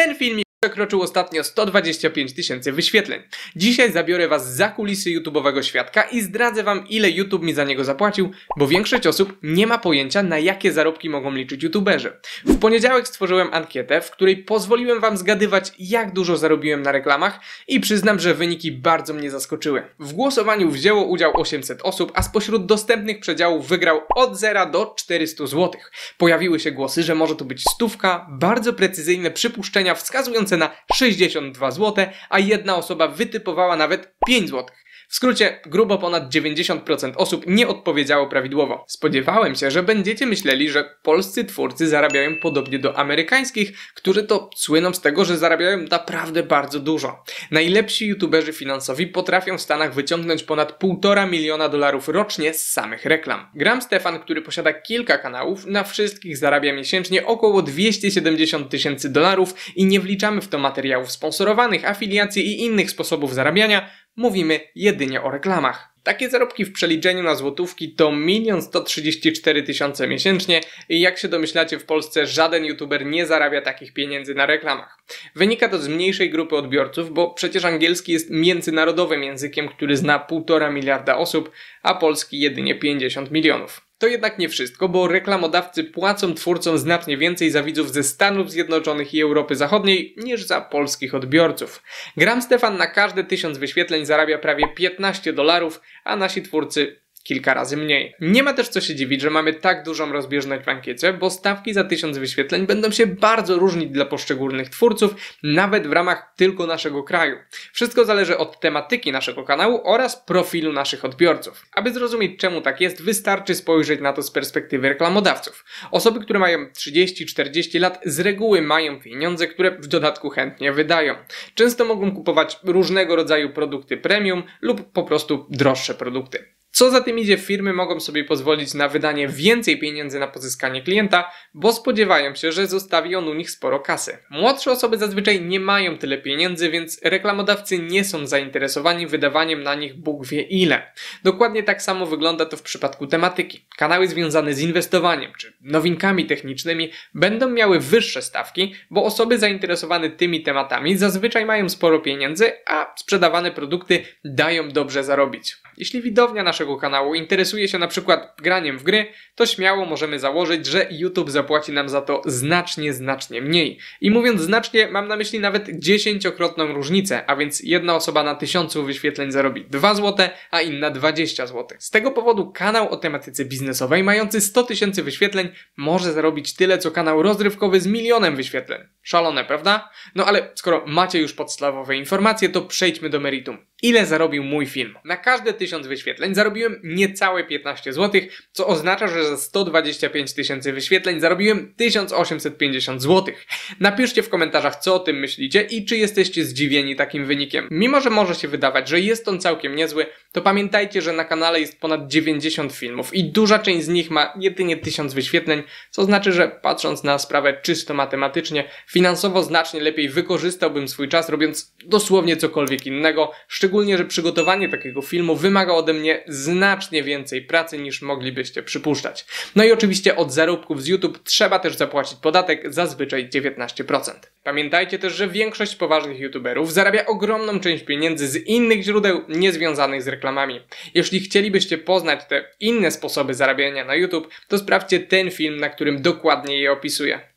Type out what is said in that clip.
Ten filmik przekroczył ostatnio 125 tysięcy wyświetleń. Dzisiaj zabiorę Was za kulisy YouTube'owego świadka i zdradzę Wam ile YouTube mi za niego zapłacił, bo większość osób nie ma pojęcia na jakie zarobki mogą liczyć YouTuberzy. W poniedziałek stworzyłem ankietę, w której pozwoliłem Wam zgadywać jak dużo zarobiłem na reklamach i przyznam, że wyniki bardzo mnie zaskoczyły. W głosowaniu wzięło udział 800 osób, a spośród dostępnych przedziałów wygrał od 0 do 400 zł. Pojawiły się głosy, że może to być stówka, bardzo precyzyjne przypuszczenia wskazujące na 62 zł, a jedna osoba wytypowała nawet 5 zł. W skrócie, grubo ponad 90% osób nie odpowiedziało prawidłowo. Spodziewałem się, że będziecie myśleli, że polscy twórcy zarabiają podobnie do amerykańskich, którzy to słyną z tego, że zarabiają naprawdę bardzo dużo. Najlepsi youtuberzy finansowi potrafią w Stanach wyciągnąć ponad 1,5 miliona dolarów rocznie z samych reklam. Gram Stefan, który posiada kilka kanałów, na wszystkich zarabia miesięcznie około 270 tysięcy dolarów i nie wliczamy w to materiałów sponsorowanych, afiliacji i innych sposobów zarabiania, mówimy jedynie o reklamach. Takie zarobki w przeliczeniu na złotówki to 1 134 tysiące miesięcznie i jak się domyślacie w Polsce żaden youtuber nie zarabia takich pieniędzy na reklamach. Wynika to z mniejszej grupy odbiorców, bo przecież angielski jest międzynarodowym językiem, który zna 1,5 miliarda osób, a polski jedynie 50 milionów. To jednak nie wszystko, bo reklamodawcy płacą twórcom znacznie więcej za widzów ze Stanów Zjednoczonych i Europy Zachodniej niż za polskich odbiorców. Gram Stefan na każde tysiąc wyświetleń zarabia prawie 15 dolarów, a nasi twórcy kilka razy mniej. Nie ma też co się dziwić, że mamy tak dużą rozbieżność w ankiecie, bo stawki za tysiąc wyświetleń będą się bardzo różnić dla poszczególnych twórców, nawet w ramach tylko naszego kraju. Wszystko zależy od tematyki naszego kanału oraz profilu naszych odbiorców. Aby zrozumieć czemu tak jest, wystarczy spojrzeć na to z perspektywy reklamodawców. Osoby, które mają 30-40 lat z reguły mają pieniądze, które w dodatku chętnie wydają. Często mogą kupować różnego rodzaju produkty premium lub po prostu droższe produkty. Co za tym idzie, firmy mogą sobie pozwolić na wydanie więcej pieniędzy na pozyskanie klienta, bo spodziewają się, że zostawi on u nich sporo kasy. Młodsze osoby zazwyczaj nie mają tyle pieniędzy, więc reklamodawcy nie są zainteresowani wydawaniem na nich Bóg wie ile. Dokładnie tak samo wygląda to w przypadku tematyki. Kanały związane z inwestowaniem czy nowinkami technicznymi będą miały wyższe stawki, bo osoby zainteresowane tymi tematami zazwyczaj mają sporo pieniędzy, a sprzedawane produkty dają dobrze zarobić. Jeśli widownia naszego kanału interesuje się na przykład graniem w gry, to śmiało możemy założyć, że YouTube zapłaci nam za to znacznie, znacznie mniej. I mówiąc znacznie, mam na myśli nawet dziesięciokrotną różnicę, a więc jedna osoba na tysiącu wyświetleń zarobi 2 zł, a inna 20 zł. Z tego powodu kanał o tematyce biznesowej mający 100 tysięcy wyświetleń może zarobić tyle, co kanał rozrywkowy z milionem wyświetleń. Szalone, prawda? No ale skoro macie już podstawowe informacje, to przejdźmy do meritum. Ile zarobił mój film? Na każde 1000 wyświetleń zarobiłem niecałe 15 zł, co oznacza, że za 125 tysięcy wyświetleń zarobiłem 1850 zł. Napiszcie w komentarzach, co o tym myślicie i czy jesteście zdziwieni takim wynikiem. Mimo, że może się wydawać, że jest on całkiem niezły, to pamiętajcie, że na kanale jest ponad 90 filmów i duża część z nich ma jedynie 1000 wyświetleń, co znaczy, że patrząc na sprawę czysto matematycznie, finansowo znacznie lepiej wykorzystałbym swój czas robiąc dosłownie cokolwiek innego, szczególnie, że przygotowanie takiego filmu wymaga ode mnie znacznie więcej pracy niż moglibyście przypuszczać. No i oczywiście od zarobków z YouTube trzeba też zapłacić podatek, zazwyczaj 19%. Pamiętajcie też, że większość poważnych YouTuberów zarabia ogromną część pieniędzy z innych źródeł niezwiązanych z reklamami. Jeśli chcielibyście poznać te inne sposoby zarabiania na YouTube, to sprawdźcie ten film, na którym dokładnie je opisuję.